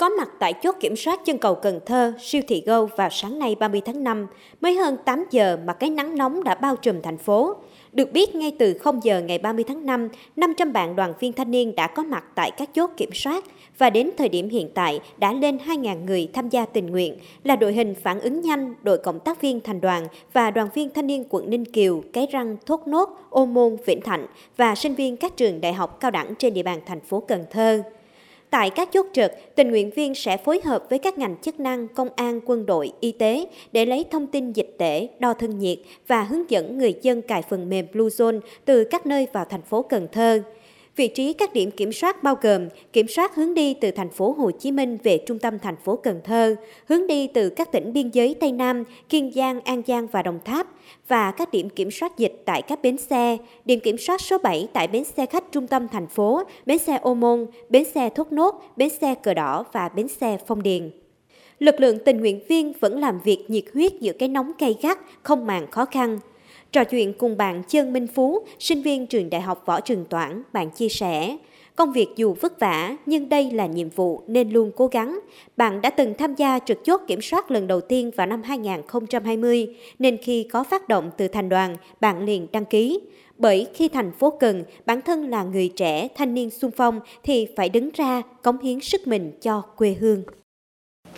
Có mặt tại chốt kiểm soát chân cầu Cần Thơ, siêu thị Go vào sáng nay 30 tháng 5, mới hơn 8 giờ mà cái nắng nóng đã bao trùm thành phố. Được biết, ngay từ 0 giờ ngày 30 tháng 5, 500 bạn đoàn viên thanh niên đã có mặt tại các chốt kiểm soát và đến thời điểm hiện tại đã lên 2.000 người tham gia tình nguyện là đội hình phản ứng nhanh, đội cộng tác viên thành đoàn và đoàn viên thanh niên quận Ninh Kiều, Cái Răng, Thốt Nốt, Ô Môn, Vĩnh Thạnh và sinh viên các trường đại học cao đẳng trên địa bàn thành phố Cần Thơ. Tại các chốt trực, tình nguyện viên sẽ phối hợp với các ngành chức năng, công an, quân đội, y tế để lấy thông tin dịch tễ, đo thân nhiệt và hướng dẫn người dân cài phần mềm Bluezone từ các nơi vào thành phố Cần Thơ. Vị trí các điểm kiểm soát bao gồm kiểm soát hướng đi từ thành phố Hồ Chí Minh về trung tâm thành phố Cần Thơ, hướng đi từ các tỉnh biên giới Tây Nam, Kiên Giang, An Giang và Đồng Tháp và các điểm kiểm soát dịch tại các bến xe, điểm kiểm soát số 7 tại bến xe khách trung tâm thành phố, bến xe Ô Môn, bến xe Thốt Nốt, bến xe Cờ Đỏ và bến xe Phong Điền. Lực lượng tình nguyện viên vẫn làm việc nhiệt huyết giữa cái nóng cay gắt, không màng khó khăn. Trò chuyện cùng bạn Trương Minh Phú, sinh viên trường Đại học Võ Trường Toản, bạn chia sẻ, công việc dù vất vả nhưng đây là nhiệm vụ nên luôn cố gắng. Bạn đã từng tham gia trực chốt kiểm soát lần đầu tiên vào năm 2020 nên khi có phát động từ thành đoàn, bạn liền đăng ký. Bởi khi thành phố cần, bản thân là người trẻ, thanh niên sung phong thì phải đứng ra cống hiến sức mình cho quê hương.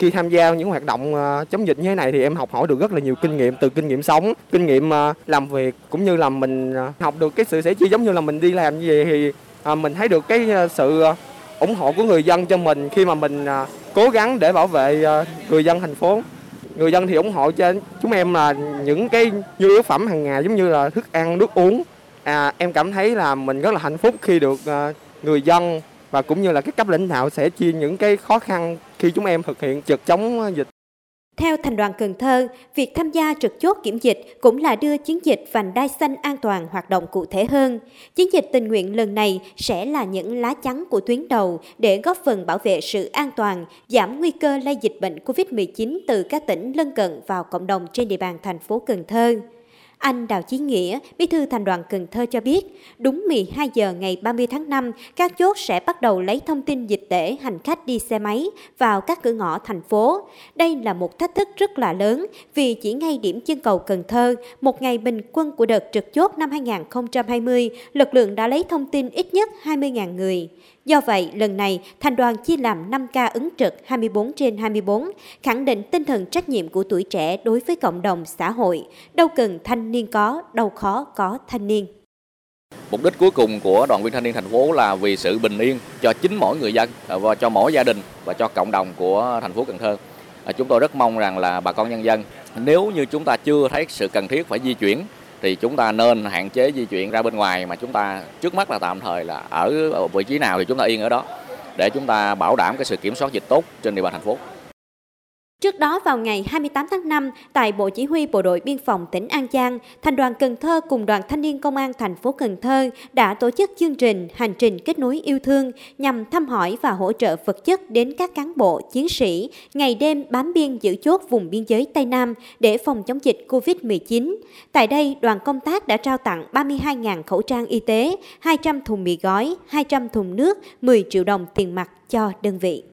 Khi tham gia những hoạt động ờ, chống dịch như thế này thì em học hỏi được rất là nhiều kinh nghiệm từ kinh nghiệm sống, kinh nghiệm ờ, làm việc cũng như là mình ờ, học được cái sự sẻ chia giống như là mình đi làm như vậy thì mình thấy được cái sự ủng hộ của người dân cho mình khi mà mình cố gắng để bảo vệ người dân thành phố. Người dân thì ủng hộ cho chúng em là những cái nhu yếu phẩm hàng ngày giống như là thức ăn, nước uống. À, em cảm thấy là mình rất là hạnh phúc khi được người dân và cũng như là các cấp lãnh đạo sẽ chia những cái khó khăn khi chúng em thực hiện trực chống dịch. Theo Thành đoàn Cần Thơ, việc tham gia trực chốt kiểm dịch cũng là đưa chiến dịch vành đai xanh an toàn hoạt động cụ thể hơn. Chiến dịch tình nguyện lần này sẽ là những lá chắn của tuyến đầu để góp phần bảo vệ sự an toàn, giảm nguy cơ lây dịch bệnh COVID-19 từ các tỉnh lân cận vào cộng đồng trên địa bàn thành phố Cần Thơ. Anh Đào Chí Nghĩa, Bí thư Thành đoàn Cần Thơ cho biết, đúng 12 giờ ngày 30 tháng 5, các chốt sẽ bắt đầu lấy thông tin dịch tễ hành khách đi xe máy vào các cửa ngõ thành phố. Đây là một thách thức rất là lớn vì chỉ ngay điểm chân cầu Cần Thơ, một ngày bình quân của đợt trực chốt năm 2020, lực lượng đã lấy thông tin ít nhất 20.000 người. Do vậy, lần này, thành đoàn chia làm 5 ca ứng trực 24 trên 24, khẳng định tinh thần trách nhiệm của tuổi trẻ đối với cộng đồng xã hội. Đâu cần thanh niên có, đầu khó có thanh niên. Mục đích cuối cùng của đoàn viên thanh niên thành phố là vì sự bình yên cho chính mỗi người dân à, và cho mỗi gia đình và cho cộng đồng của thành phố Cần Thơ. À, chúng tôi rất mong rằng là bà con nhân dân nếu như chúng ta chưa thấy sự cần thiết phải di chuyển thì chúng ta nên hạn chế di chuyển ra bên ngoài mà chúng ta trước mắt là tạm thời là ở vị trí nào thì chúng ta yên ở đó để chúng ta bảo đảm cái sự kiểm soát dịch tốt trên địa bàn thành phố. Trước đó vào ngày 28 tháng 5, tại Bộ Chỉ huy Bộ đội Biên phòng tỉnh An Giang, Thành đoàn Cần Thơ cùng Đoàn Thanh niên Công an thành phố Cần Thơ đã tổ chức chương trình Hành trình kết nối yêu thương nhằm thăm hỏi và hỗ trợ vật chất đến các cán bộ, chiến sĩ ngày đêm bám biên giữ chốt vùng biên giới Tây Nam để phòng chống dịch COVID-19. Tại đây, đoàn công tác đã trao tặng 32.000 khẩu trang y tế, 200 thùng mì gói, 200 thùng nước, 10 triệu đồng tiền mặt cho đơn vị.